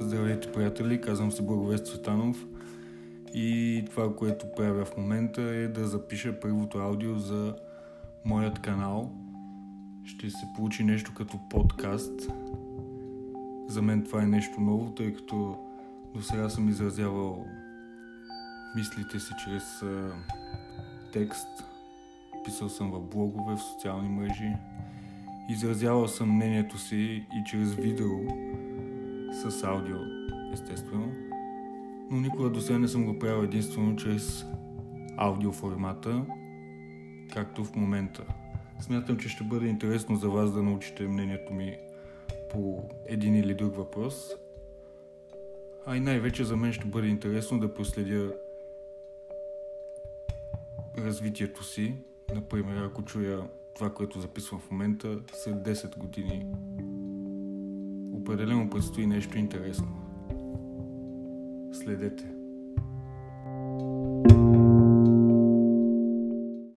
Здравейте, приятели! Казвам се Благовест Цветанов и това, което правя в момента е да запиша първото аудио за моят канал. Ще се получи нещо като подкаст. За мен това е нещо ново, тъй като до сега съм изразявал мислите си чрез текст. Писал съм в блогове, в социални мрежи. Изразявал съм мнението си и чрез видео с аудио, естествено. Но никога до сега не съм го правил единствено чрез аудио формата, както в момента. Смятам, че ще бъде интересно за вас да научите мнението ми по един или друг въпрос. А и най-вече за мен ще бъде интересно да проследя развитието си. Например, ако чуя това, което записвам в момента, след 10 години определено предстои нещо интересно. Следете.